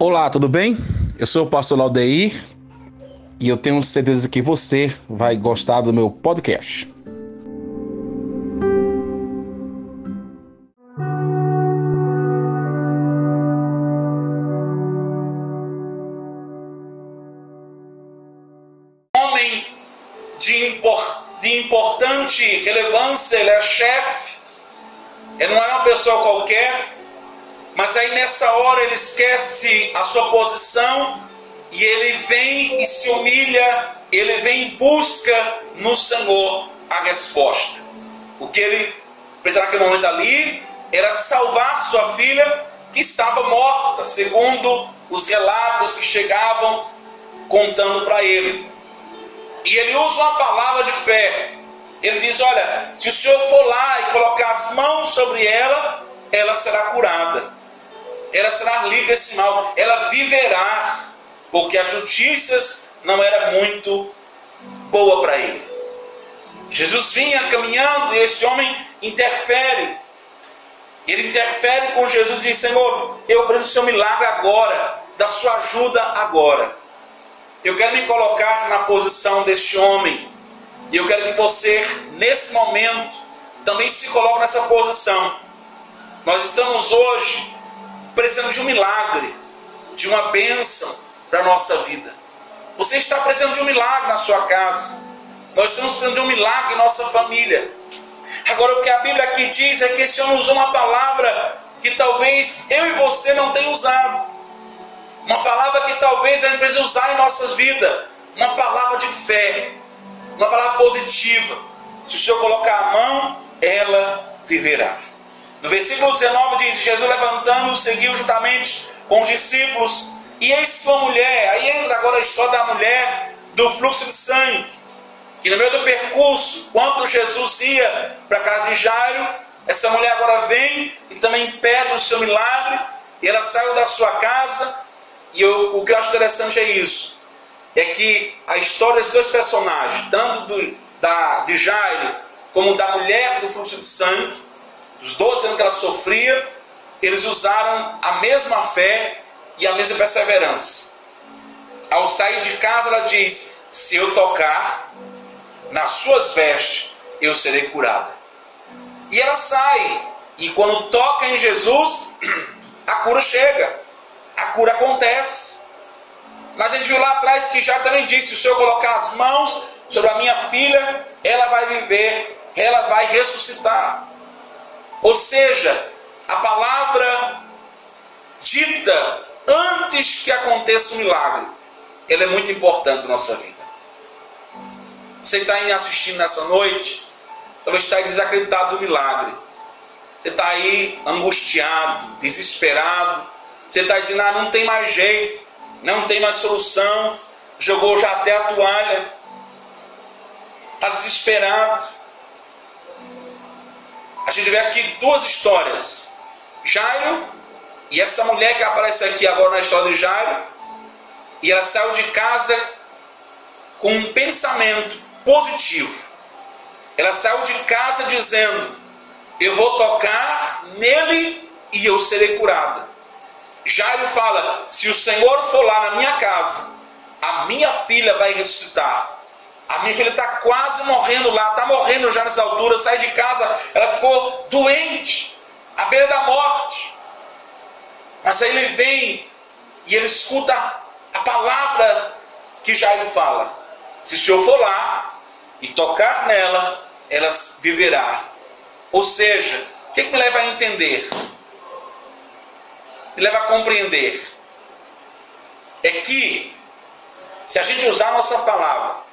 Olá, tudo bem? Eu sou o pastor Laudeir e eu tenho certeza que você vai gostar do meu podcast. Ele esquece a sua posição e ele vem e se humilha, ele vem em busca no Senhor a resposta. O que ele precisava naquele momento ali era salvar sua filha que estava morta, segundo os relatos que chegavam contando para ele. E ele usa uma palavra de fé. Ele diz: Olha, se o senhor for lá e colocar as mãos sobre ela, ela será curada ela será livre desse mal, ela viverá, porque as notícias não era muito boa para ele. Jesus vinha caminhando e esse homem interfere. Ele interfere com Jesus e diz: Senhor, eu preciso do seu milagre agora, da sua ajuda agora. Eu quero me colocar na posição deste homem. E eu quero que você, nesse momento, também se coloque nessa posição. Nós estamos hoje precisando de um milagre, de uma bênção para a nossa vida. Você está precisando de um milagre na sua casa. Nós estamos precisando de um milagre em nossa família. Agora, o que a Bíblia aqui diz é que esse homem usou uma palavra que talvez eu e você não tenham usado. Uma palavra que talvez a gente precise usar em nossas vidas. Uma palavra de fé. Uma palavra positiva. Se o Senhor colocar a mão, ela viverá. No versículo 19 diz: Jesus levantando seguiu juntamente com os discípulos, e eis que uma mulher, aí entra agora a história da mulher do fluxo de sangue, que no meio do percurso, quando Jesus ia para casa de Jairo, essa mulher agora vem e também pede o seu milagre, e ela saiu da sua casa, e eu, o que eu acho interessante é isso, é que a história desses dois personagens, tanto do, da, de Jairo como da mulher do fluxo de sangue, dos 12 anos que ela sofria, eles usaram a mesma fé e a mesma perseverança. Ao sair de casa, ela diz: Se eu tocar nas suas vestes, eu serei curada. E ela sai, e quando toca em Jesus, a cura chega, a cura acontece. Mas a gente viu lá atrás que já também disse: se Senhor colocar as mãos sobre a minha filha, ela vai viver, ela vai ressuscitar. Ou seja, a palavra dita antes que aconteça o milagre, ela é muito importante na nossa vida. Você está aí assistindo nessa noite, talvez está desacreditado do milagre. Você está aí angustiado, desesperado. Você está dizendo, ah, não tem mais jeito, não tem mais solução. Jogou já até a toalha. Está desesperado. A gente vê aqui duas histórias. Jairo e essa mulher que aparece aqui agora na história de Jairo. E ela saiu de casa com um pensamento positivo. Ela saiu de casa dizendo: Eu vou tocar nele e eu serei curada. Jairo fala: Se o Senhor for lá na minha casa, a minha filha vai ressuscitar. A minha filha está quase morrendo lá, está morrendo já nessa altura. Eu saí de casa, ela ficou doente, à beira da morte. Mas aí ele vem e ele escuta a palavra que Jairo fala. Se o senhor for lá e tocar nela, ela viverá. Ou seja, o que, que me leva a entender? Me leva a compreender. É que, se a gente usar a nossa palavra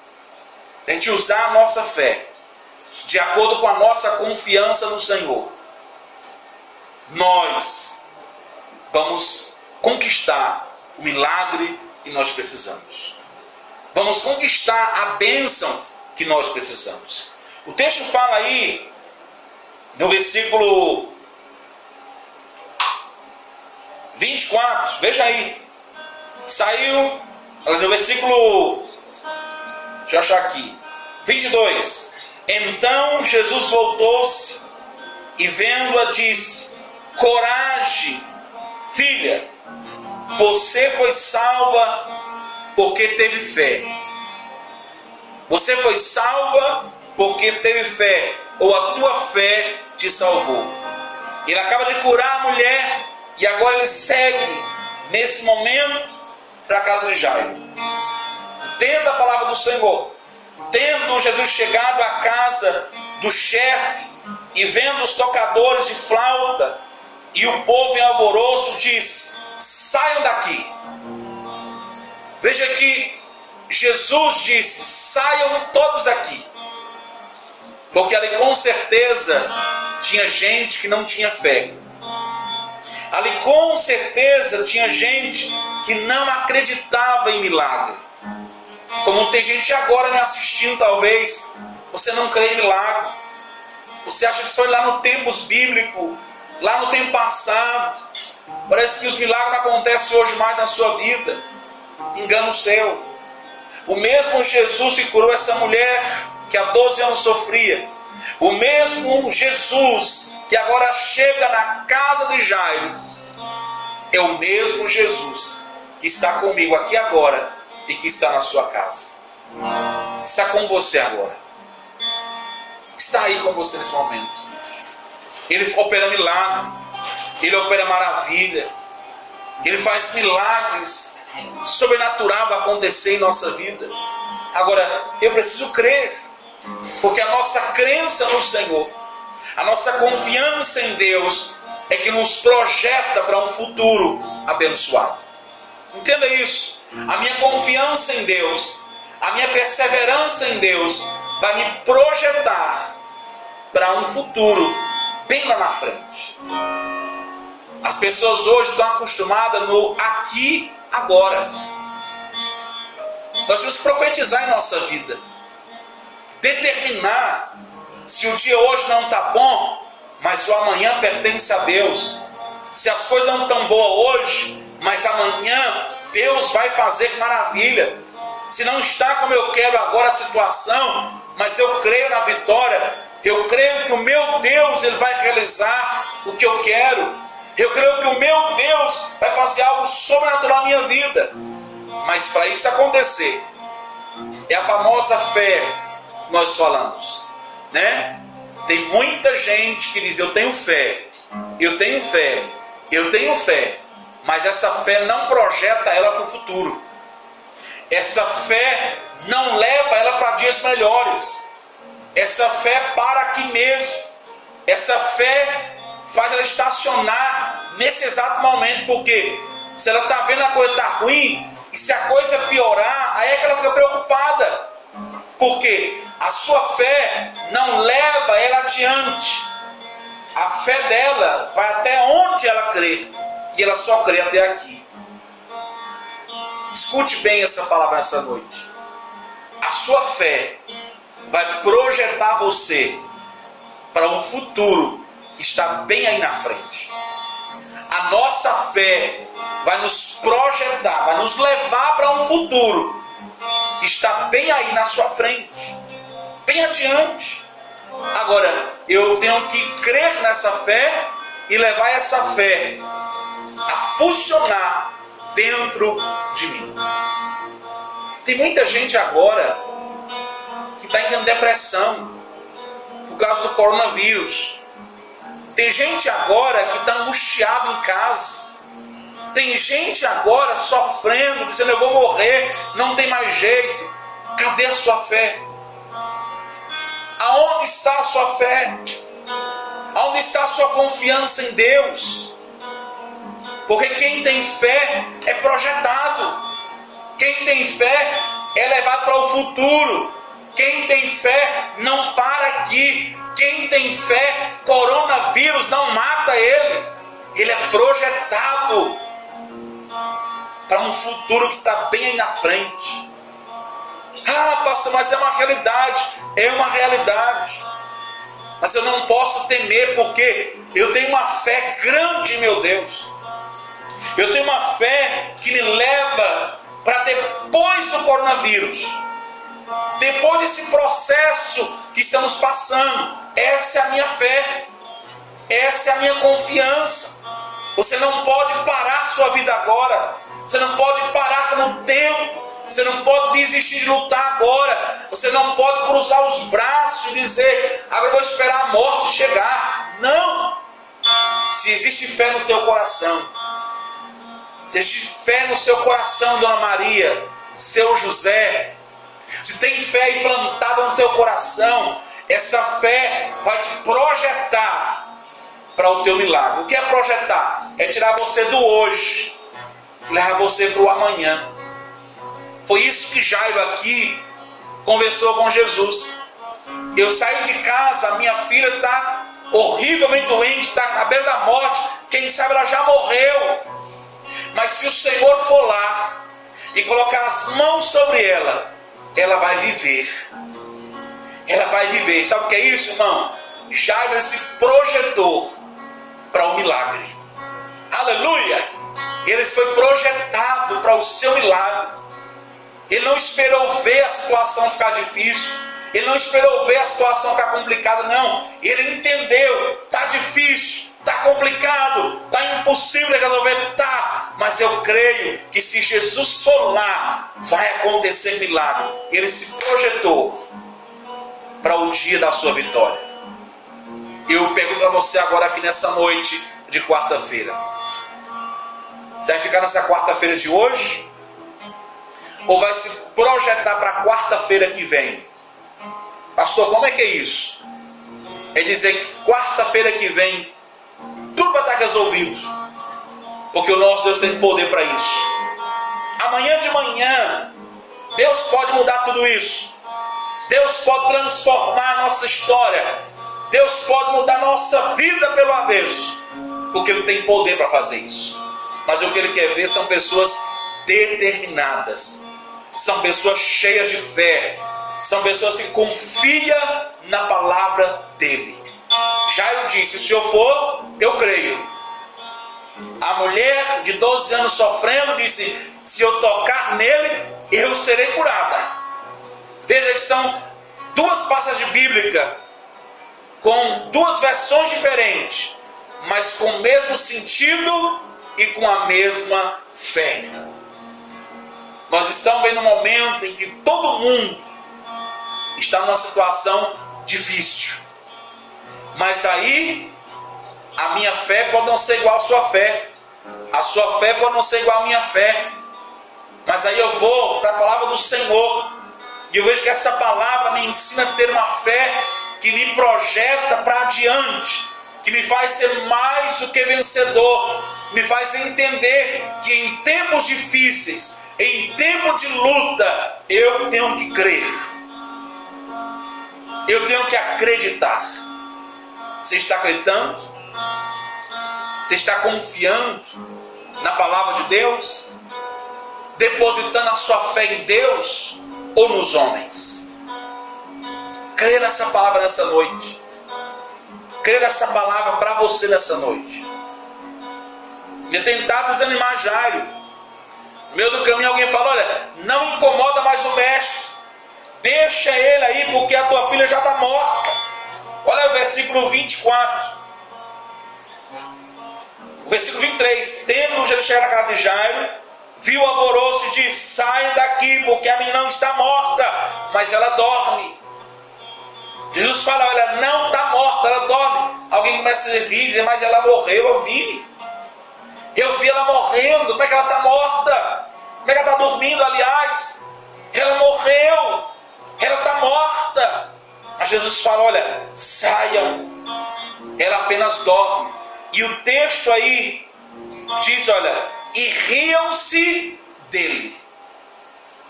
se a gente usar a nossa fé de acordo com a nossa confiança no Senhor, nós vamos conquistar o milagre que nós precisamos. Vamos conquistar a bênção que nós precisamos. O texto fala aí, no versículo 24, veja aí. Saiu, no versículo Deixa eu achar aqui. 22. Então Jesus voltou-se e vendo-a disse: Coragem, filha, Você foi salva porque teve fé. Você foi salva porque teve fé, ou a tua fé te salvou. Ele acaba de curar a mulher e agora ele segue nesse momento para a casa de Jairo. Tendo a palavra do Senhor, tendo Jesus chegado à casa do chefe e vendo os tocadores de flauta e o povo em alvoroço, diz: saiam daqui. Veja que Jesus diz: saiam todos daqui. Porque ali com certeza tinha gente que não tinha fé. Ali com certeza tinha gente que não acreditava em milagre. Como tem gente agora me assistindo, talvez, você não crê em milagre. Você acha que foi lá no tempos bíblico, lá no tempo passado. Parece que os milagres não acontecem hoje mais na sua vida. Engano seu. O mesmo Jesus que curou essa mulher que há 12 anos sofria. O mesmo Jesus que agora chega na casa de Jairo. É o mesmo Jesus que está comigo aqui agora e que está na sua casa. Está com você agora. Está aí com você nesse momento. Ele opera milagre. Ele opera maravilha. Ele faz milagres sobrenatural acontecer em nossa vida. Agora, eu preciso crer. Porque a nossa crença no Senhor, a nossa confiança em Deus é que nos projeta para um futuro abençoado. Entenda isso. A minha confiança em Deus, a minha perseverança em Deus vai me projetar para um futuro bem lá na frente. As pessoas hoje estão acostumadas no aqui, agora. Nós temos que profetizar em nossa vida. Determinar se o dia hoje não está bom, mas o amanhã pertence a Deus. Se as coisas não estão boas hoje, mas amanhã Deus vai fazer maravilha. Se não está como eu quero agora a situação, mas eu creio na vitória, eu creio que o meu Deus ele vai realizar o que eu quero. Eu creio que o meu Deus vai fazer algo sobrenatural na minha vida. Mas para isso acontecer, é a famosa fé que nós falamos, né? Tem muita gente que diz: Eu tenho fé, eu tenho fé, eu tenho fé, mas essa fé não projeta ela para o futuro. Essa fé não leva ela para dias melhores. Essa fé para aqui mesmo. Essa fé faz ela estacionar nesse exato momento, porque se ela está vendo a coisa está ruim, e se a coisa piorar, aí é que ela fica preocupada. Porque a sua fé não leva ela adiante. A fé dela vai até onde ela crê. E ela só crê até aqui. Escute bem essa palavra essa noite. A sua fé vai projetar você para um futuro que está bem aí na frente. A nossa fé vai nos projetar, vai nos levar para um futuro que está bem aí na sua frente, bem adiante. Agora, eu tenho que crer nessa fé e levar essa fé a funcionar dentro de mim. Tem muita gente agora que está em depressão por causa do coronavírus. Tem gente agora que está angustiado em casa. Tem gente agora sofrendo, dizendo eu vou morrer, não tem mais jeito. Cadê a sua fé? Aonde está a sua fé? Aonde está a sua confiança em Deus? Porque quem tem fé é projetado. Quem tem fé é levado para o futuro. Quem tem fé não para aqui. Quem tem fé, coronavírus não mata ele. Ele é projetado para um futuro que está bem aí na frente. Ah, pastor, mas é uma realidade. É uma realidade. Mas eu não posso temer porque eu tenho uma fé grande, meu Deus. Eu tenho uma fé que me leva para depois do coronavírus, depois desse processo que estamos passando, essa é a minha fé, essa é a minha confiança. Você não pode parar sua vida agora, Você não pode parar no tempo. Você não pode desistir de lutar agora. Você não pode cruzar os braços e dizer, agora vou esperar a morte chegar. Não! Se existe fé no teu coração, se existe fé no seu coração, Dona Maria, seu José, se tem fé implantada no teu coração, essa fé vai te projetar para o teu milagre. O que é projetar? É tirar você do hoje, levar você para o amanhã. Foi isso que Jairo aqui conversou com Jesus. Eu saí de casa, minha filha está horrivelmente doente, está à beira da morte. Quem sabe ela já morreu. Mas se o Senhor for lá e colocar as mãos sobre ela, ela vai viver. Ela vai viver. Sabe o que é isso, irmão? Jairo se projetou para o milagre. Aleluia! Ele foi projetado para o seu milagre. Ele não esperou ver a situação ficar difícil. Ele não esperou ver a situação ficar complicada, não. Ele entendeu, tá difícil, tá complicado, tá impossível de resolver, tá. Mas eu creio que se Jesus for lá, vai acontecer milagre. Ele se projetou para o dia da sua vitória. Eu pergunto para você agora aqui nessa noite de quarta-feira. Você vai ficar nessa quarta-feira de hoje? Ou vai se projetar para quarta-feira que vem? Pastor, como é que é isso? É dizer que quarta-feira que vem tudo vai estar resolvido. Porque o nosso Deus tem poder para isso. Amanhã de manhã, Deus pode mudar tudo isso. Deus pode transformar a nossa história. Deus pode mudar a nossa vida pelo avesso. Porque Ele tem poder para fazer isso. Mas o que Ele quer ver são pessoas determinadas. São pessoas cheias de fé. São pessoas que confiam na palavra dele. Jairo disse: Se eu for, eu creio. A mulher de 12 anos sofrendo disse: Se eu tocar nele, eu serei curada. Veja que são duas passagens bíblicas com duas versões diferentes, mas com o mesmo sentido e com a mesma fé. Nós estamos em um momento em que todo mundo está numa situação difícil. Mas aí a minha fé pode não ser igual à sua fé. A sua fé pode não ser igual à minha fé. Mas aí eu vou para a palavra do Senhor. E eu vejo que essa palavra me ensina a ter uma fé que me projeta para adiante, que me faz ser mais do que vencedor, me faz entender que em tempos difíceis, em tempo de luta, eu tenho que crer. Eu tenho que acreditar. Você está acreditando? Você está confiando na palavra de Deus? Depositando a sua fé em Deus? ou nos homens. Crê nessa palavra nessa noite. Crê nessa palavra para você nessa noite. Me tentar desanimar Jairo. No meio do caminho alguém falou: olha, não incomoda mais o mestre. Deixa ele aí, porque a tua filha já está morta. Olha o versículo 24. O versículo 23. Tendo Jesus chegar na casa de Jairo, viu o alvoroço e disse: Sai daqui, porque a menina não está morta, mas ela dorme. Jesus fala: Ela não está morta, ela dorme. Alguém começa a rir, dizer: Mas ela morreu, eu vi. Eu vi ela morrendo. Como é que ela está morta? Como é que ela está dormindo, aliás? Ela morreu. Jesus fala: Olha, saiam. Ela apenas dorme. E o texto aí diz: Olha, e riam-se dele.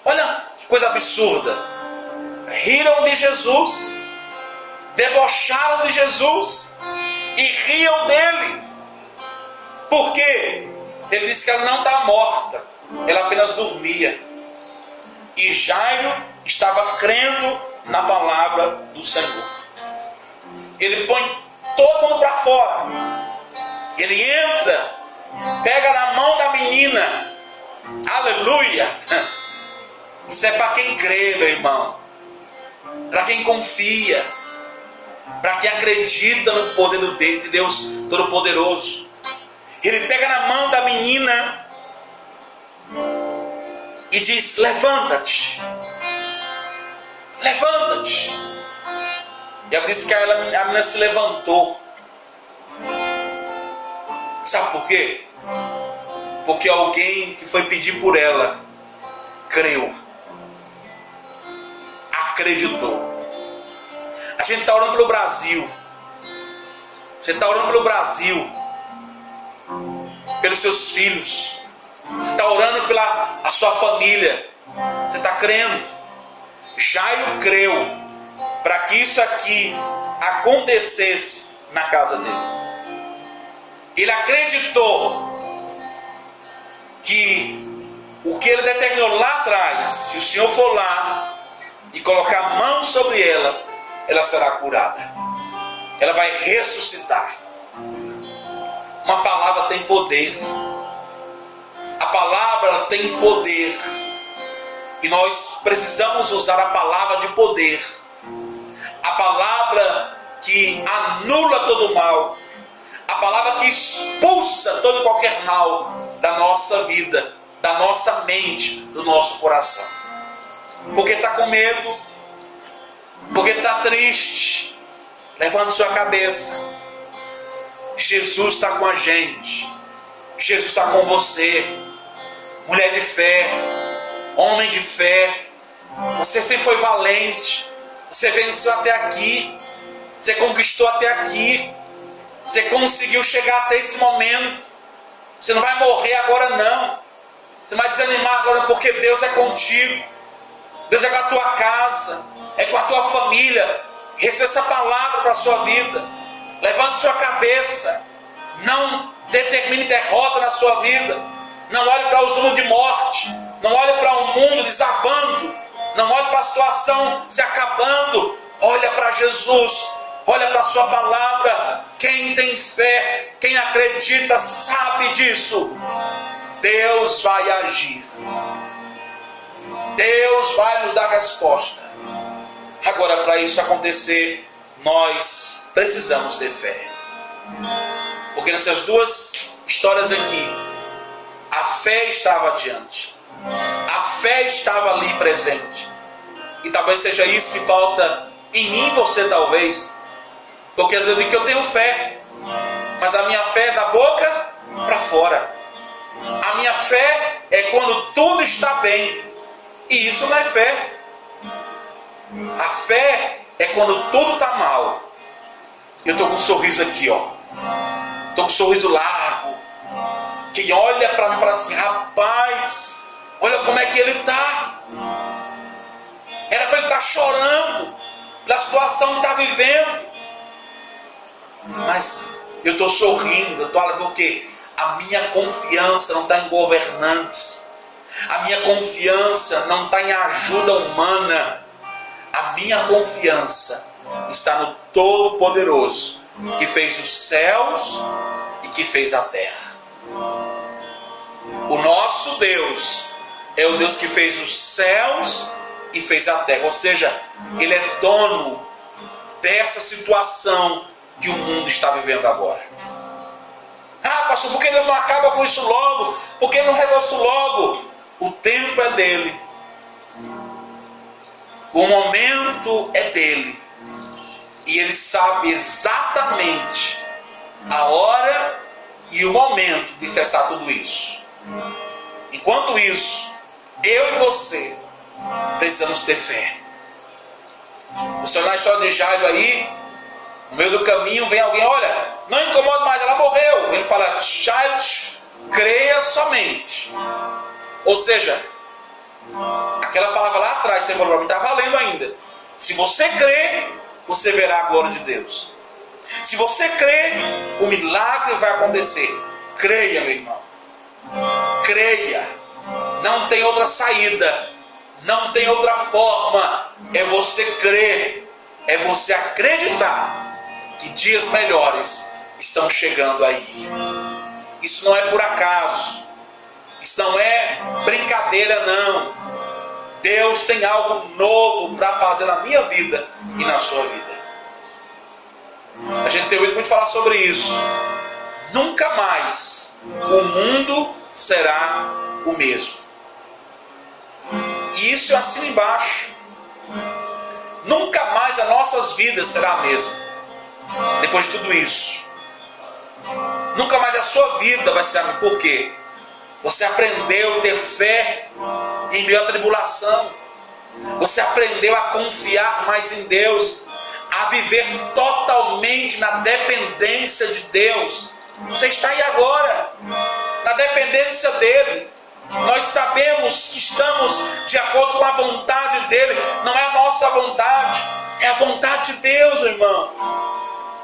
Olha que coisa absurda. Riram de Jesus, debocharam de Jesus e riam dele. Por quê? Ele disse que ela não está morta, ela apenas dormia. E Jairo estava crendo na palavra do Senhor. Ele põe todo mundo para fora. Ele entra pega na mão da menina. Aleluia! Isso é para quem crê, meu irmão. Para quem confia. Para quem acredita no poder de Deus Todo-Poderoso. Ele pega na mão da menina e diz: Levanta-te, levanta-te. E ela disse que ela, a menina se levantou. Sabe por quê? Porque alguém que foi pedir por ela creu, acreditou. A gente está orando pelo Brasil. Você está orando pelo Brasil, pelos seus filhos. Você está orando pela a sua família. Você está crendo. Jairo creu para que isso aqui acontecesse na casa dele. Ele acreditou que o que ele determinou lá atrás, se o Senhor for lá e colocar a mão sobre ela, ela será curada. Ela vai ressuscitar. Uma palavra tem poder. A palavra tem poder. E nós precisamos usar a palavra de poder. A palavra que anula todo mal. A palavra que expulsa todo e qualquer mal da nossa vida, da nossa mente, do nosso coração. Porque está com medo, porque está triste, levante sua cabeça. Jesus está com a gente. Jesus está com você. Mulher de fé, homem de fé. Você sempre foi valente. Você venceu até aqui. Você conquistou até aqui. Você conseguiu chegar até esse momento. Você não vai morrer agora, não. Você vai desanimar agora porque Deus é contigo. Deus é com a tua casa é com a tua família. Receba essa palavra para a sua vida. Levante sua cabeça. Não determine derrota na sua vida. Não olhe para os números de morte. Não olhe para o mundo desabando. Não olhe para a situação se acabando. Olha para Jesus. Olha para a sua palavra. Quem tem fé, quem acredita, sabe disso. Deus vai agir. Deus vai nos dar resposta. Agora, para isso acontecer, nós precisamos ter fé. Porque nessas duas histórias aqui, a fé estava adiante, a fé estava ali presente. E talvez seja isso que falta em mim você, talvez. Porque às vezes eu digo que eu tenho fé, mas a minha fé é da boca para fora. A minha fé é quando tudo está bem. E isso não é fé. A fé é quando tudo está mal. Eu estou com um sorriso aqui, ó. Estou com um sorriso largo. Quem olha para mim e fala assim: rapaz, olha como é que ele está. Era para ele estar tá chorando pela situação que está vivendo. Mas eu estou sorrindo, eu estou porque a minha confiança não está em governantes. A minha confiança não está em ajuda humana. A minha confiança está no Todo-Poderoso, que fez os céus e que fez a terra. O nosso Deus é o Deus que fez os céus e fez a terra, ou seja, Ele é dono dessa situação que o mundo está vivendo agora. Ah, pastor, por que Deus não acaba com isso logo? Por que não resolve isso logo? O tempo é dele o momento é dele. E ele sabe exatamente a hora e o momento de cessar tudo isso. Enquanto isso, eu e você precisamos ter fé. O Senhor na história de Jairo aí, no meio do caminho vem alguém, olha, não incomoda mais, ela morreu. Ele fala, Jairo, creia somente. Ou seja, Aquela palavra lá atrás, você falou está valendo ainda. Se você crê, você verá a glória de Deus. Se você crê, o milagre vai acontecer. Creia, meu irmão. Creia. Não tem outra saída. Não tem outra forma. É você crer. É você acreditar que dias melhores estão chegando aí. Isso não é por acaso. Isso não é brincadeira, não. Deus tem algo novo para fazer na minha vida e na sua vida. A gente tem ouvido muito falar sobre isso. Nunca mais o mundo será o mesmo. E isso é assim embaixo. Nunca mais as nossas vidas será a mesma. Depois de tudo isso. Nunca mais a sua vida vai ser a mesma. Por quê? Você aprendeu a ter fé em meio à tribulação. Você aprendeu a confiar mais em Deus, a viver totalmente na dependência de Deus. Você está aí agora, na dependência dele. Nós sabemos que estamos de acordo com a vontade dele, não é a nossa vontade, é a vontade de Deus, irmão.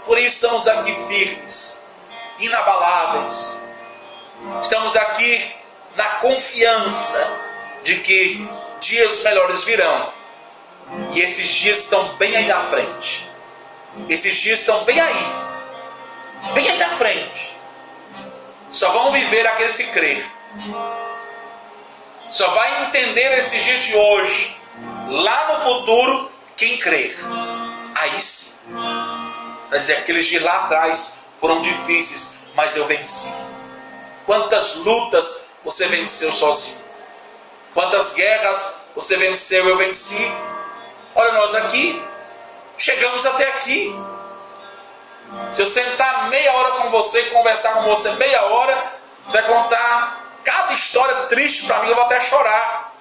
Por isso estamos aqui firmes, inabaláveis. Estamos aqui na confiança de que dias melhores virão. E esses dias estão bem aí na frente. Esses dias estão bem aí. Bem aí na frente. Só vão viver aqueles que crer. Só vai entender esses dias de hoje, lá no futuro, quem crer. Aí sim. Vai dizer, aqueles dias lá atrás foram difíceis, mas eu venci. Quantas lutas você venceu sozinho? Quantas guerras você venceu, eu venci? Olha, nós aqui, chegamos até aqui. Se eu sentar meia hora com você, conversar com você meia hora, você vai contar cada história triste para mim, eu vou até chorar.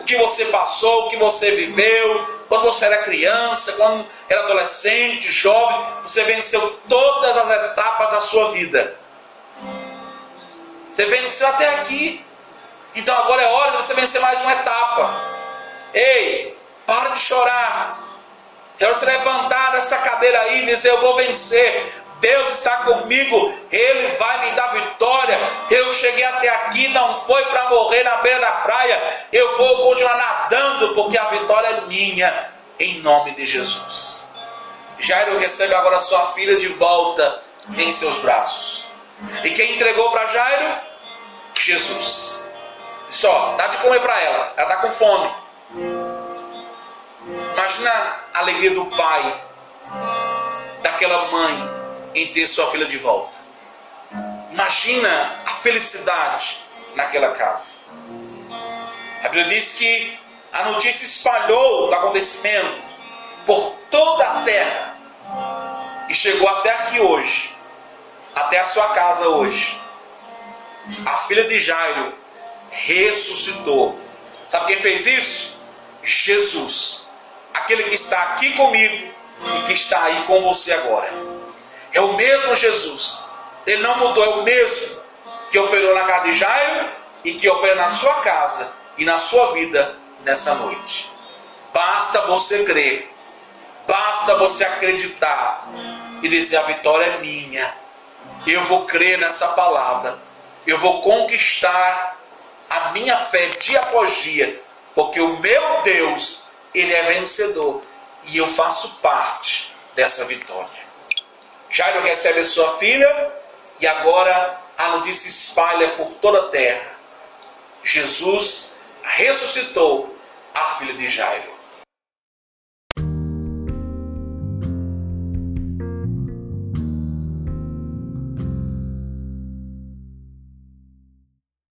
O que você passou, o que você viveu, quando você era criança, quando era adolescente, jovem, você venceu todas as etapas da sua vida. Você venceu até aqui. Então agora é hora de você vencer mais uma etapa. Ei, para de chorar. É hora de você levantar dessa cadeira aí e dizer: Eu vou vencer. Deus está comigo, Ele vai me dar vitória. Eu cheguei até aqui, não foi para morrer na beira da praia. Eu vou continuar nadando, porque a vitória é minha, em nome de Jesus. Jairo recebe agora sua filha de volta em seus braços. E quem entregou para Jairo? Jesus. Só, dá de comer para ela, ela está com fome. Imagina a alegria do pai, daquela mãe, em ter sua filha de volta. Imagina a felicidade naquela casa. A Bíblia diz que a notícia espalhou do acontecimento por toda a terra e chegou até aqui hoje, até a sua casa hoje. A filha de Jairo ressuscitou. Sabe quem fez isso? Jesus, aquele que está aqui comigo e que está aí com você agora. É o mesmo Jesus. Ele não mudou, é o mesmo que operou na casa de Jairo e que opera na sua casa e na sua vida nessa noite. Basta você crer, basta você acreditar e dizer: a vitória é minha. Eu vou crer nessa palavra, eu vou conquistar a minha fé dia após dia, porque o meu Deus, ele é vencedor e eu faço parte dessa vitória. Jairo recebe sua filha e agora a notícia espalha por toda a terra. Jesus ressuscitou a filha de Jairo.